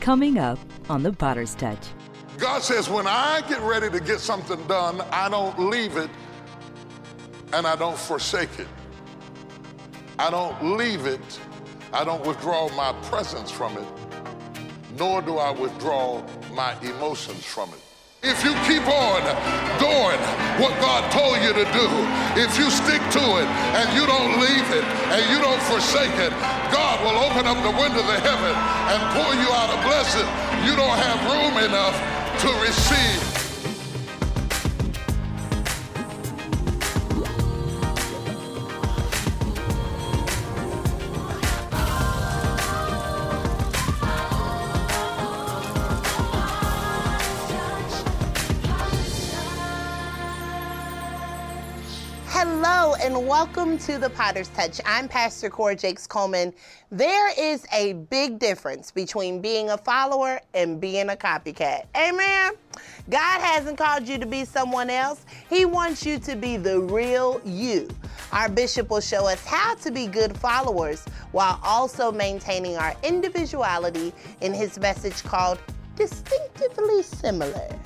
Coming up on The Potter's Touch. God says, when I get ready to get something done, I don't leave it and I don't forsake it. I don't leave it, I don't withdraw my presence from it, nor do I withdraw my emotions from it. If you keep on doing what God told you to do, if you stick to it and you don't leave it and you don't forsake it, God will open up the window of heaven and pour you out a blessing you don't have room enough to receive. And welcome to the Potter's Touch. I'm Pastor Cora Jakes Coleman. There is a big difference between being a follower and being a copycat. Amen. God hasn't called you to be someone else. He wants you to be the real you. Our bishop will show us how to be good followers while also maintaining our individuality in his message called Distinctively Similar.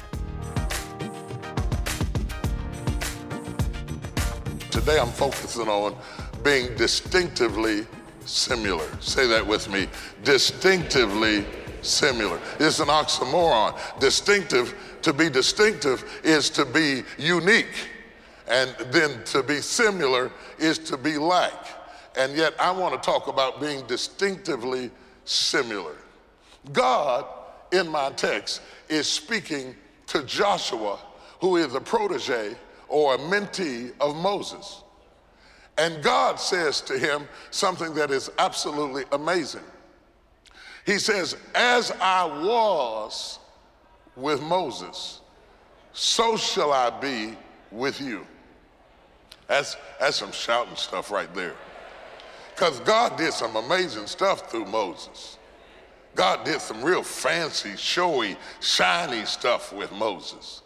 Today I'm focusing on being distinctively similar. Say that with me. Distinctively similar. It's an oxymoron. Distinctive, to be distinctive is to be unique. And then to be similar is to be like. And yet I want to talk about being distinctively similar. God, in my text, is speaking to Joshua, who is a protege or a mentee of Moses. And God says to him something that is absolutely amazing. He says, As I was with Moses, so shall I be with you. That's, that's some shouting stuff right there. Because God did some amazing stuff through Moses. God did some real fancy, showy, shiny stuff with Moses.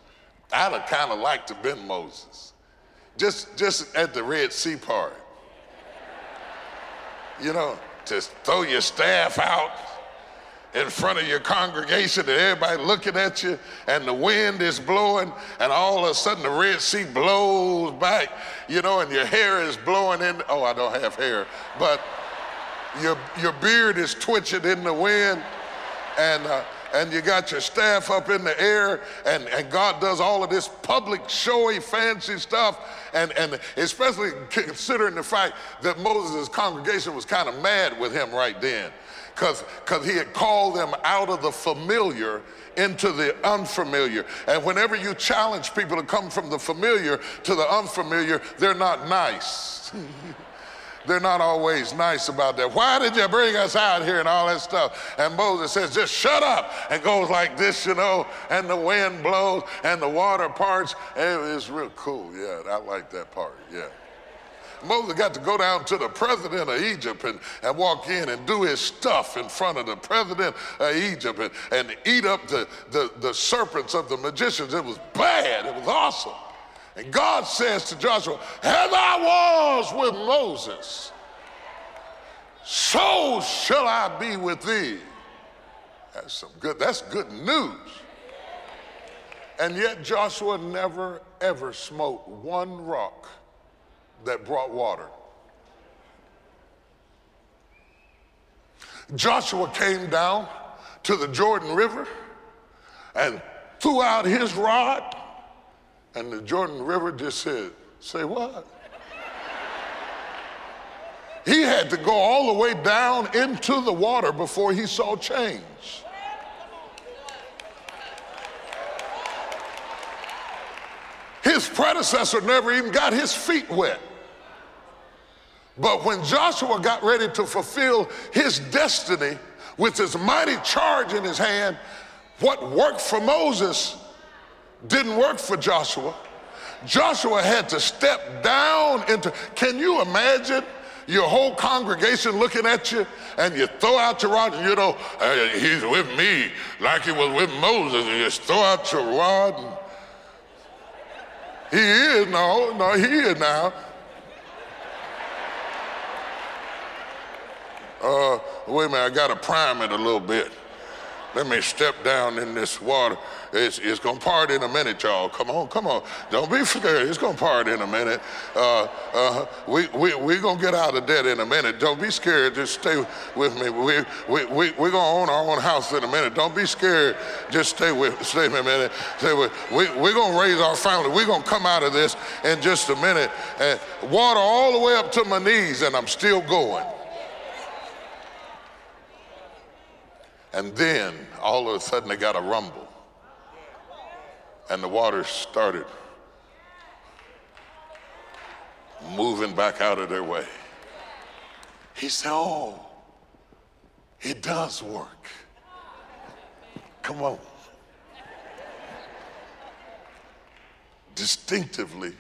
I'd have kind of liked to have been Moses. Just, just at the Red Sea part. You know, just throw your staff out in front of your congregation and everybody looking at you and the wind is blowing and all of a sudden the Red Sea blows back, you know, and your hair is blowing in. Oh, I don't have hair, but your, your beard is twitching in the wind and uh, and you got your staff up in the air, and, and God does all of this public, showy, fancy stuff, and, and especially considering the fact that Moses' congregation was kind of mad with him right then, because he had called them out of the familiar into the unfamiliar. And whenever you challenge people to come from the familiar to the unfamiliar, they're not nice. they're not always nice about that. Why did you bring us out here and all that stuff? And Moses says, just shut up, and goes like this, you know, and the wind blows and the water parts. It's real cool. Yeah, I like that part. Yeah. Moses got to go down to the president of Egypt and, and walk in and do his stuff in front of the president of Egypt and, and eat up the, the, the serpents of the magicians. It was bad. It was awesome. And God says to Joshua, As I was with Moses, so shall I be with thee. That's some good, that's good news. And yet Joshua never ever smote one rock that brought water. Joshua came down to the Jordan River and threw out his rod and the Jordan River just said, Say what? he had to go all the way down into the water before he saw change. His predecessor never even got his feet wet. But when Joshua got ready to fulfill his destiny with his mighty charge in his hand, what worked for Moses didn't work for Joshua. Joshua had to step down into, can you imagine your whole congregation looking at you and you throw out your rod and you know, hey, he's with me like he was with Moses and you just throw out your rod. And, he is, no, no, he is now. Uh, wait a minute, I got to prime it a little bit. Let me step down in this water. It's, it's going to part in a minute, y'all. Come on, come on. Don't be scared. It's going to part in a minute. Uh, uh, we, we, we're going to get out of debt in a minute. Don't be scared. Just stay with me. We, we, we, we're going to own our own house in a minute. Don't be scared. Just stay with, stay with me a minute. Stay with, we, we're going to raise our family. We're going to come out of this in just a minute. And water all the way up to my knees, and I'm still going. And then all of a sudden they got a rumble. And the water started moving back out of their way. He said, Oh, it does work. Come on. Distinctively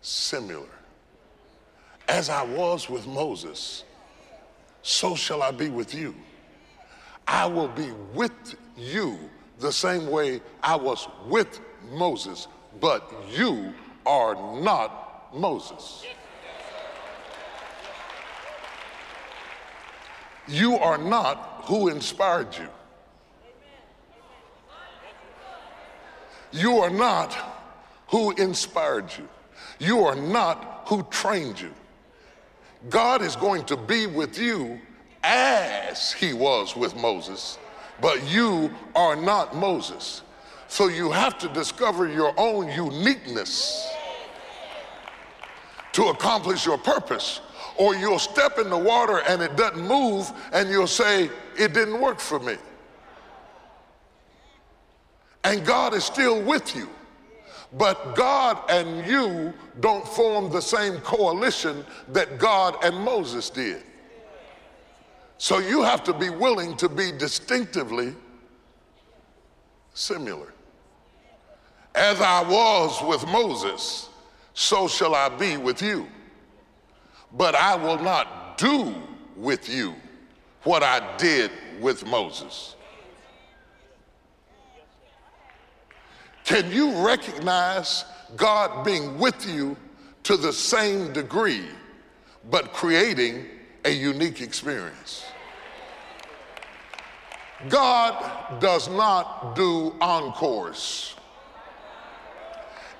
similar. As I was with Moses, so shall I be with you. I will be with you the same way I was with Moses, but you are not Moses. You are not who inspired you. You are not who inspired you. You are not who trained you. God is going to be with you as he was with Moses, but you are not Moses. So you have to discover your own uniqueness to accomplish your purpose. Or you'll step in the water and it doesn't move, and you'll say, It didn't work for me. And God is still with you. But God and you don't form the same coalition that God and Moses did. So you have to be willing to be distinctively similar. As I was with Moses, so shall I be with you. But I will not do with you what I did with Moses. Can you recognize God being with you to the same degree, but creating a unique experience. God does not do encores.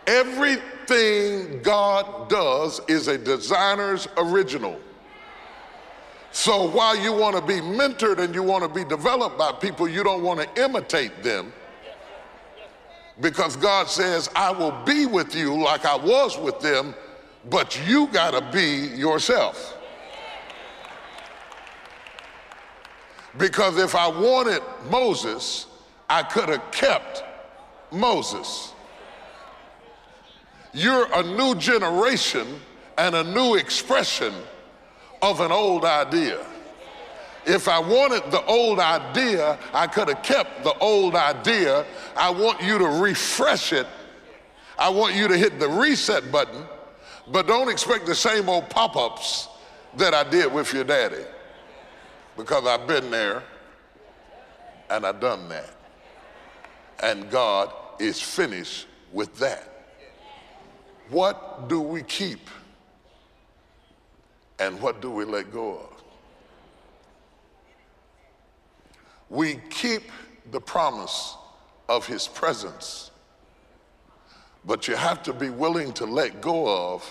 Everything God does is a designer's original. So while you want to be mentored and you want to be developed by people, you don't want to imitate them. Because God says, I will be with you like I was with them, but you got to be yourself. Because if I wanted Moses, I could have kept Moses. You're a new generation and a new expression of an old idea. If I wanted the old idea, I could have kept the old idea. I want you to refresh it. I want you to hit the reset button, but don't expect the same old pop ups that I did with your daddy because I've been there and I've done that. And God is finished with that. What do we keep and what do we let go of? We keep the promise of his presence, but you have to be willing to let go of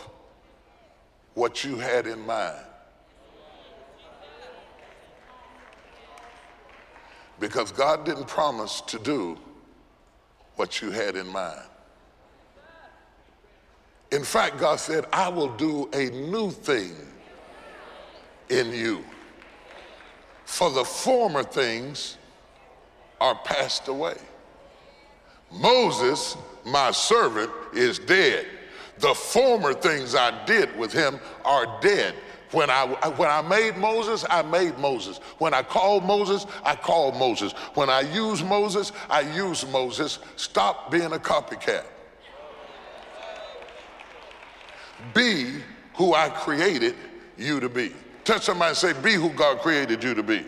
what you had in mind. Because God didn't promise to do what you had in mind. In fact, God said, I will do a new thing in you. For the former things are passed away. Moses, my servant, is dead. The former things I did with him are dead. When I, when I made Moses, I made Moses. When I called Moses, I called Moses. When I used Moses, I used Moses. Stop being a copycat. Be who I created you to be. Touch somebody and say, Be who God created you to be.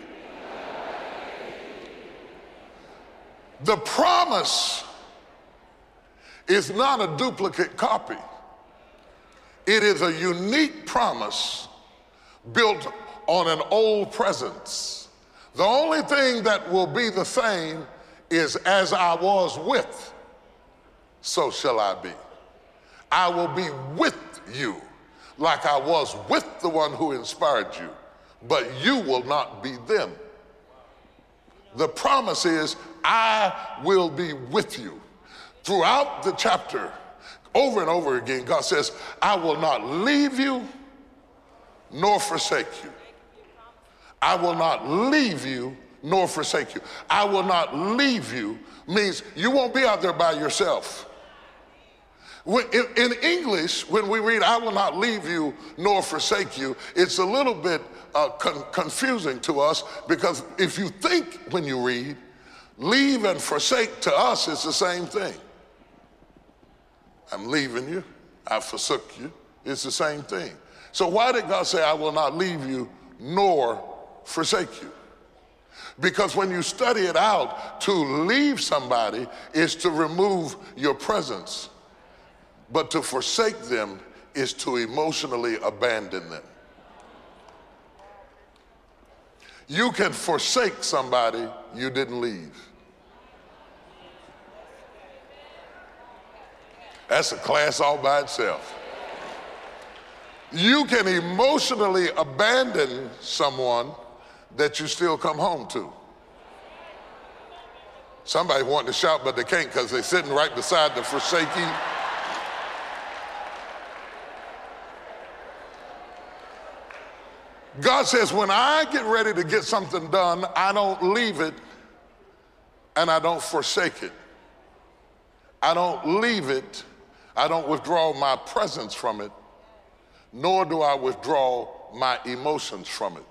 The promise is not a duplicate copy, it is a unique promise built on an old presence The only thing that will be the same is as I was with, so shall I be. I will be with you like I was with the one who inspired you, but you will not be them. The promise is, I will be with you. Throughout the chapter, over and over again, God says, I will not leave you nor forsake you. I will not leave you nor forsake you. I will not leave you means you won't be out there by yourself. In English, when we read, I will not leave you nor forsake you, it's a little bit uh, con- confusing to us because if you think when you read, leave and forsake to us is the same thing. I'm leaving you, I forsook you, it's the same thing. So why did God say, I will not leave you nor forsake you? Because when you study it out, to leave somebody is to remove your presence, but to forsake them is to emotionally abandon them. You can forsake somebody you didn't leave. That's a class all by itself. You can emotionally abandon someone that you still come home to. Somebody wanting to shout, but they can't because they're sitting right beside the forsaking. God says, when I get ready to get something done, I don't leave it and I don't forsake it. I don't leave it, I don't withdraw my presence from it, nor do I withdraw my emotions from it.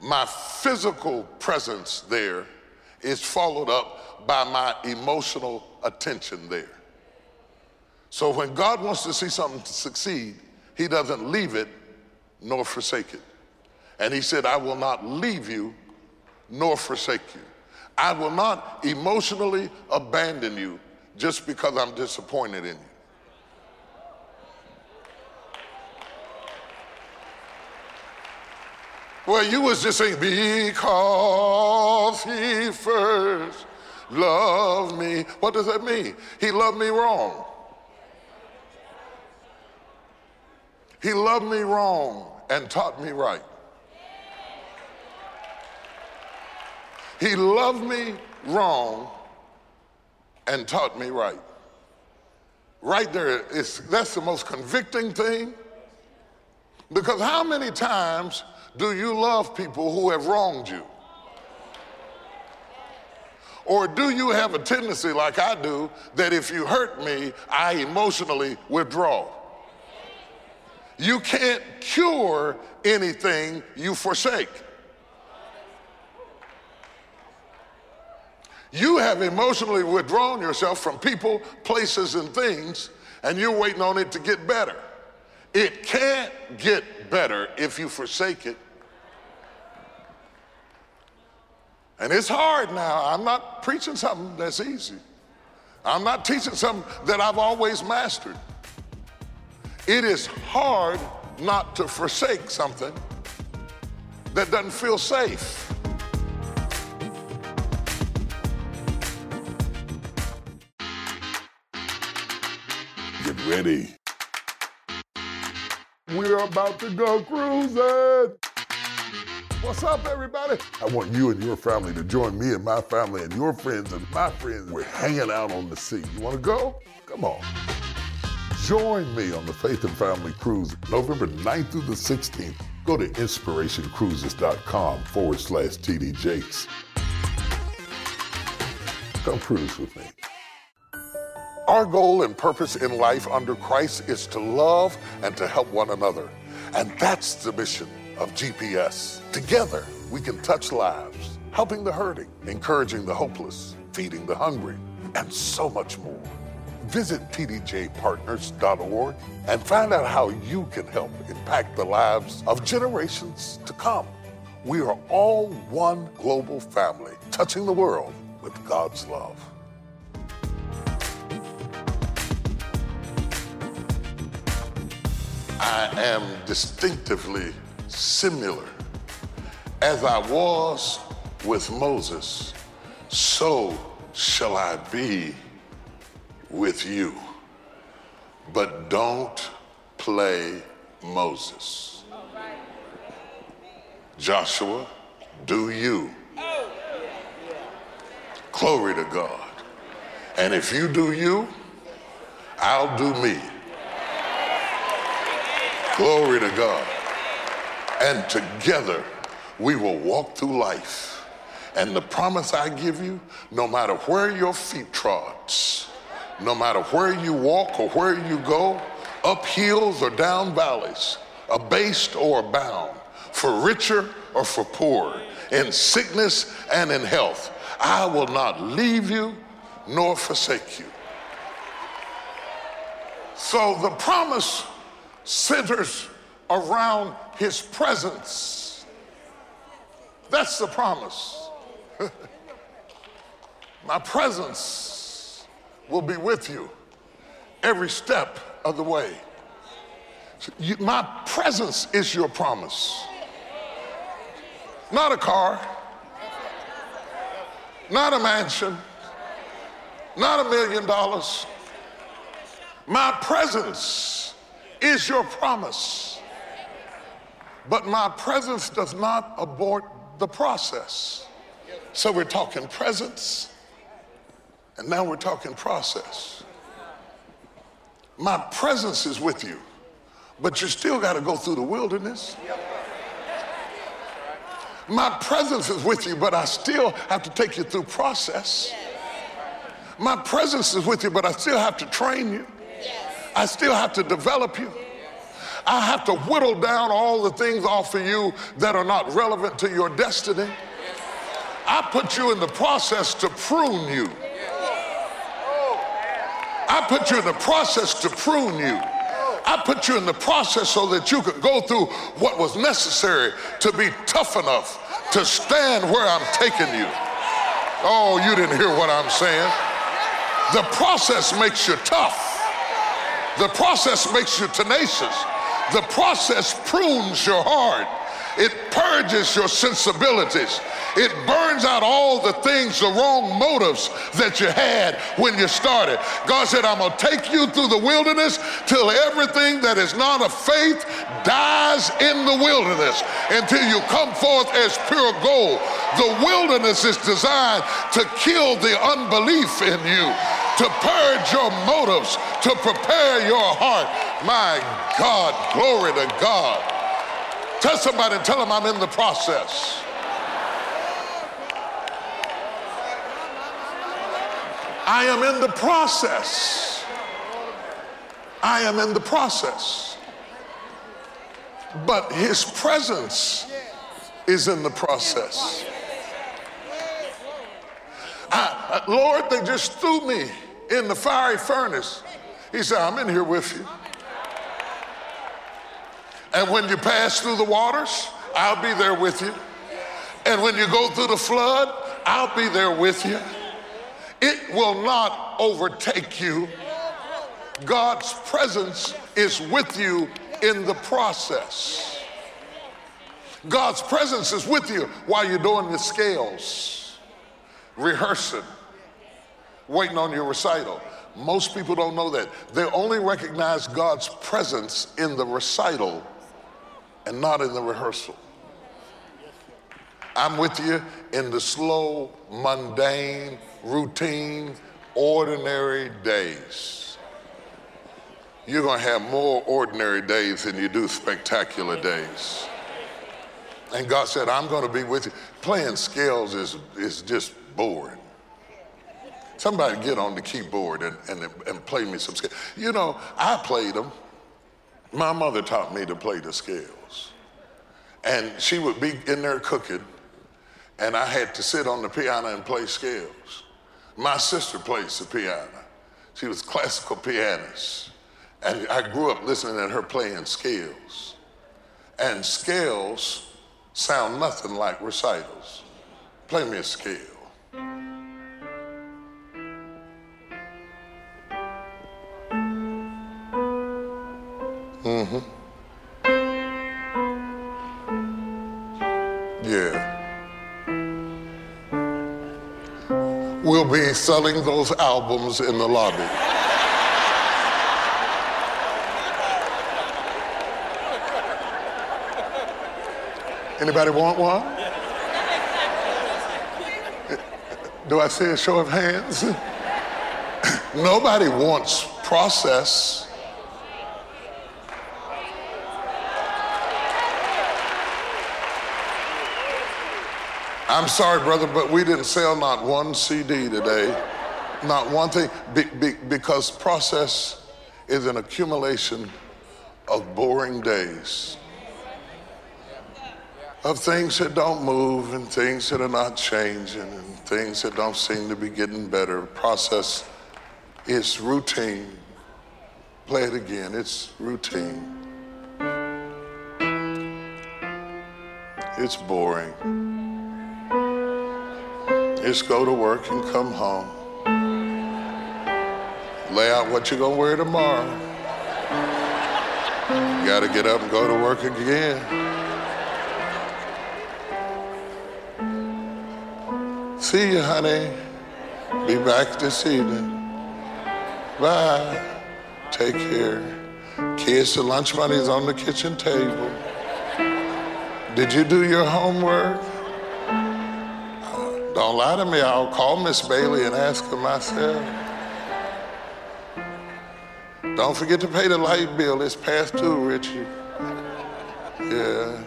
My physical presence there is followed up by my emotional attention there. So when God wants to see something to succeed, he doesn't leave it nor forsake it. And he said, I will not leave you nor forsake you. I will not emotionally abandon you just because I'm disappointed in you. Well, you was just saying, because he first loved me. What does that mean? He loved me wrong. He loved me wrong and taught me right. He loved me wrong and taught me right. Right there, it's, that's the most convicting thing. Because how many times do you love people who have wronged you? Or do you have a tendency, like I do, that if you hurt me, I emotionally withdraw? You can't cure anything you forsake. You have emotionally withdrawn yourself from people, places, and things, and you're waiting on it to get better. It can't get better if you forsake it. And it's hard now. I'm not preaching something that's easy. I'm not teaching something that I've always mastered. It is hard not to forsake something that doesn't feel safe. Get ready. We're about to go cruising. What's up, everybody? I want you and your family to join me and my family and your friends and my friends. We're hanging out on the sea. You want to go? Come on. Join me on the Faith and Family Cruise November 9th through the 16th. Go to inspirationcruises.com forward slash TD Jakes. Come cruise with me. Our goal and purpose in life under Christ is to love and to help one another. And that's the mission of GPS. Together, we can touch lives, helping the hurting, encouraging the hopeless, feeding the hungry, and so much more. Visit tdjpartners.org and find out how you can help impact the lives of generations to come. We are all one global family, touching the world with God's love. I am distinctively similar As I was with Moses, so shall I be with you. But don't play Moses. Joshua, do you. Glory to God. And if you do you, I'll do me. Glory to God. And together we will walk through life. And the promise I give you, no matter where your feet trods, no matter where you walk or where you go, up hills or down valleys, abased or abound, for richer or for poorer, in sickness and in health, I will not leave you nor forsake you. So the promise centers around his presence. That's the promise. My presence will be with you every step of the way. My presence is your promise. Not a car, not a mansion, not a million dollars. My presence is your promise. But my presence does not abort the process. So we're talking presence, and now we're talking process. My presence is with you, but you still got to go through the wilderness. My presence is with you, but I still have to take you through process. My presence is with you, but I still have to train you. I still have to develop you. I have to whittle down all the things off of you that are not relevant to your destiny. I put you in the process to prune you. I put you in the process to prune you. I put you in the process so that you could go through what was necessary to be tough enough to stand where I'm taking you. Oh, you didn't hear what I'm saying. The process makes you tough. The process makes you tenacious. The process prunes your heart. It purges your sensibilities. It burns out all the things, the wrong motives that you had when you started. God said, I'm going to take you through the wilderness till everything that is not of faith dies in the wilderness until you come forth as pure gold. The wilderness is designed to kill the unbelief in you, to purge your motives, to prepare your heart. My God, glory to God. Tell somebody, tell them I'm in the process. I am in the process. I am in the process. But his presence is in the process. I, Lord, they just threw me in the fiery furnace. He said, I'm in here with you. And when you pass through the waters, I'll be there with you. And when you go through the flood, I'll be there with you. It will not overtake you. God's presence is with you in the process. God's presence is with you while you're doing the scales, rehearsing, waiting on your recital. Most people don't know that. They only recognize God's presence in the recital and not in the rehearsal. I'm with you in the slow, mundane, routine, ordinary days. You're going to have more ordinary days than you do spectacular days. And God said, I'm going to be with you. Playing scales is, is just boring. Somebody get on the keyboard and, and, and play me some scales. You know, I played them. My mother taught me to play the scales. And she would be in there cooking, and I had to sit on the piano and play scales. My sister plays the piano. She was classical pianist. And I grew up listening to her playing scales. And scales sound nothing like recitals. Play me a scale. Mm-hmm. Yeah. We'll be selling those albums in the lobby. Anybody want one? Do I see a show of hands? Nobody wants process. I'm sorry, brother, but we didn't sell not one CD today. Not one thing. Be, be, because process is an accumulation of boring days of things that don't move and things that are not changing and things that don't seem to be getting better. Process is routine. Play it again. It's routine. It's boring. It's go to work and come home. Lay out what you're going to wear tomorrow. You got to get up and go to work again. See you, honey. Be back this evening. Bye. Take care. Kids, the lunch money is on the kitchen table. Did you do your homework? Don't lie to me. I'll call Miss Bailey and ask her myself. Don't forget to pay the light bill. It's past due, Richie. Yeah,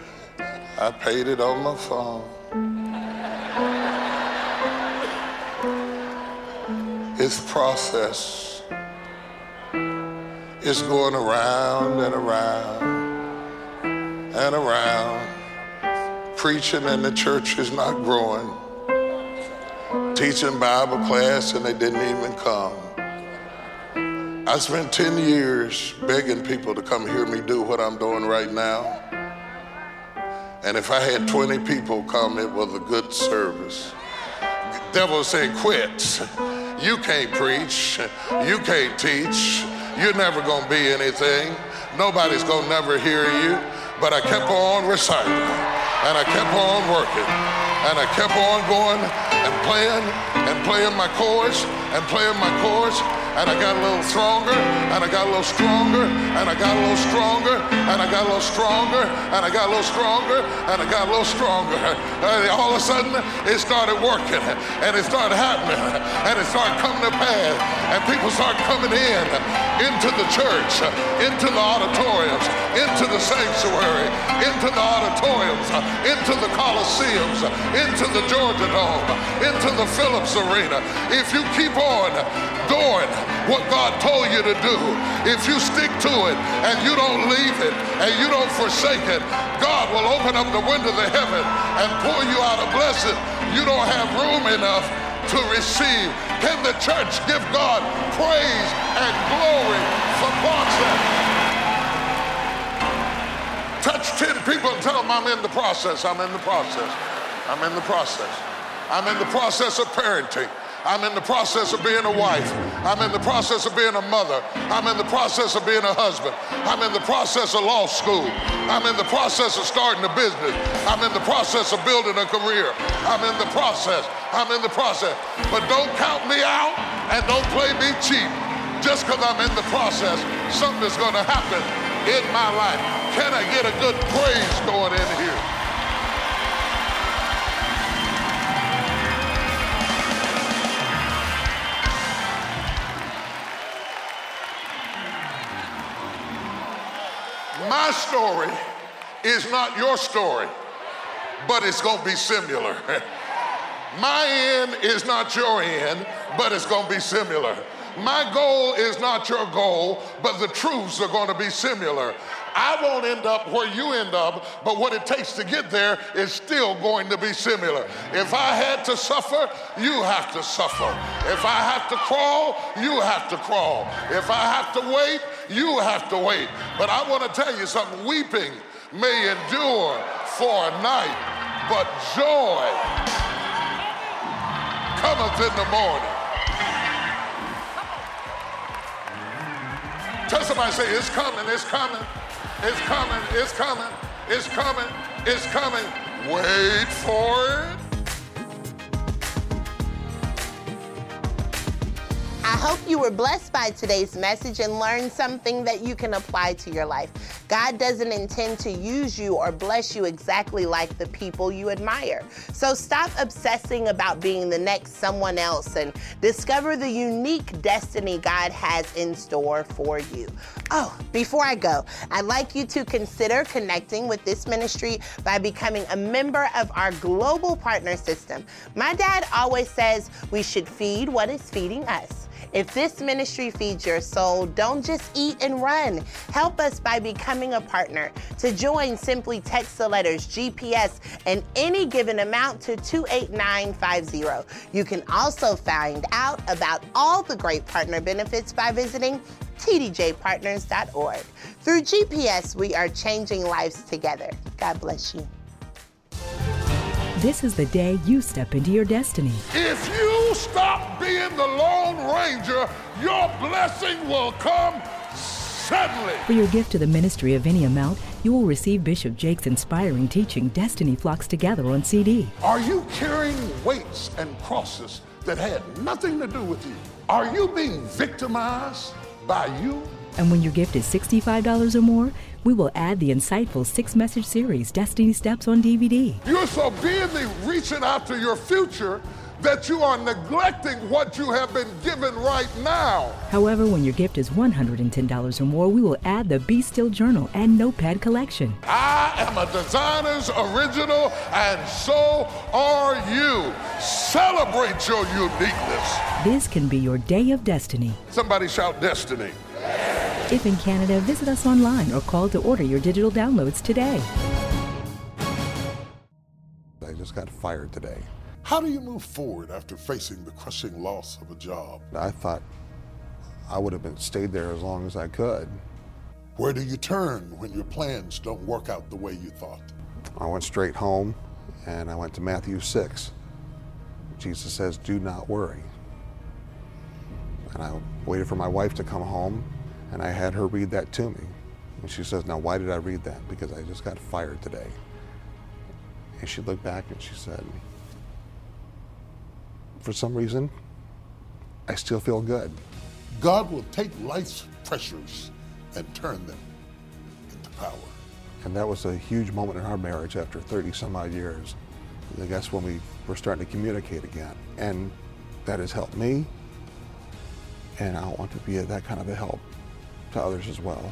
I paid it on my phone. It's process. It's going around and around and around. Preaching and the church is not growing. Teaching Bible class and they didn't even come. I spent 10 years begging people to come hear me do what I'm doing right now. And if I had 20 people come, it was a good service. devil said, quit. You can't preach. You can't teach. You're never going to be anything. Nobody's going to never hear you. But I kept on reciting and I kept on working and I kept on going and playing and playing my chords and playing my chords and I got a little stronger, and I got a little stronger, and I got a little stronger, and I got a little stronger, and I got a little stronger, and I got a little stronger. And all of a sudden, it started working, and it started happening, and it started coming to pass, and people started coming in, into the church, into the auditoriums, into the sanctuary, into the auditoriums, into the coliseums, into the Georgia Dome, into the Phillips Arena. If you keep on doing what God told you to do, if you stick to it and you don't leave it and you don't forsake it, God will open up the window of heaven and pour you out a blessing you don't have room enough to receive. Can the church give God praise and glory for process? Touch 10 people and tell them I'm in the process. I'm in the process. I'm in the process. I'm in the process of parenting. I'm in the process of being a wife. I'm in the process of being a mother. I'm in the process of being a husband. I'm in the process of law school. I'm in the process of starting a business. I'm in the process of building a career. I'm in the process. I'm in the process. But don't count me out and don't play me cheap. Just because I'm in the process, something's going to happen in my life. Can I get a good praise going in here? Is not your story, but it's going to be similar. My end is not your end, but it's going to be similar. My goal is not your goal, but the truths are going to be similar. I won't end up where you end up, but what it takes to get there is still going to be similar. If I had to suffer, you have to suffer. If I have to crawl, you have to crawl. If I have to wait, you have to wait. But I want to tell you something weeping may endure for a night, but joy cometh in the morning. Tell somebody, say, it's coming, it's coming, it's coming, it's coming, it's coming, it's coming. Wait for it. I hope you were blessed by today's message and learned something that you can apply to your life. God doesn't intend to use you or bless you exactly like the people you admire. So stop obsessing about being the next someone else and discover the unique destiny God has in store for you. Oh, before I go, I'd like you to consider connecting with this ministry by becoming a member of our global partner system. My dad always says we should feed what is feeding us. If this ministry feeds your soul, don't just eat and run. Help us by becoming a partner. To join, simply text the letters GPS and any given amount to 28950. You can also find out about all the great partner benefits by visiting tdjpartners.org. Through GPS, we are changing lives together. God bless you. This is the day you step into your destiny. If you stop being the Lone Ranger, your blessing will come suddenly. For your gift to the ministry of any amount, you will receive Bishop Jakes' inspiring teaching, Destiny Flocks Together, on CD. Are you carrying weights and crosses that had nothing to do with you? Are you being victimized by you? And when your gift is $65 or more, we will add the insightful six message series, Destiny Steps, on DVD. You're so busy reaching out to your future that you are neglecting what you have been given right now. However, when your gift is $110 or more, we will add the Be Still Journal and Notepad collection. I am a designer's original, and so are you. Celebrate your uniqueness. This can be your day of destiny. Somebody shout destiny. If in Canada, visit us online or call to order your digital downloads today. I just got fired today. How do you move forward after facing the crushing loss of a job? I thought I would have been stayed there as long as I could. Where do you turn when your plans don't work out the way you thought? I went straight home and I went to Matthew 6. Jesus says, Do not worry. And I waited for my wife to come home and I had her read that to me. And she says, Now, why did I read that? Because I just got fired today. And she looked back and she said, For some reason, I still feel good. God will take life's pressures and turn them into power. And that was a huge moment in our marriage after 30 some odd years. I guess when we were starting to communicate again. And that has helped me. And I want to be that kind of a help to others as well.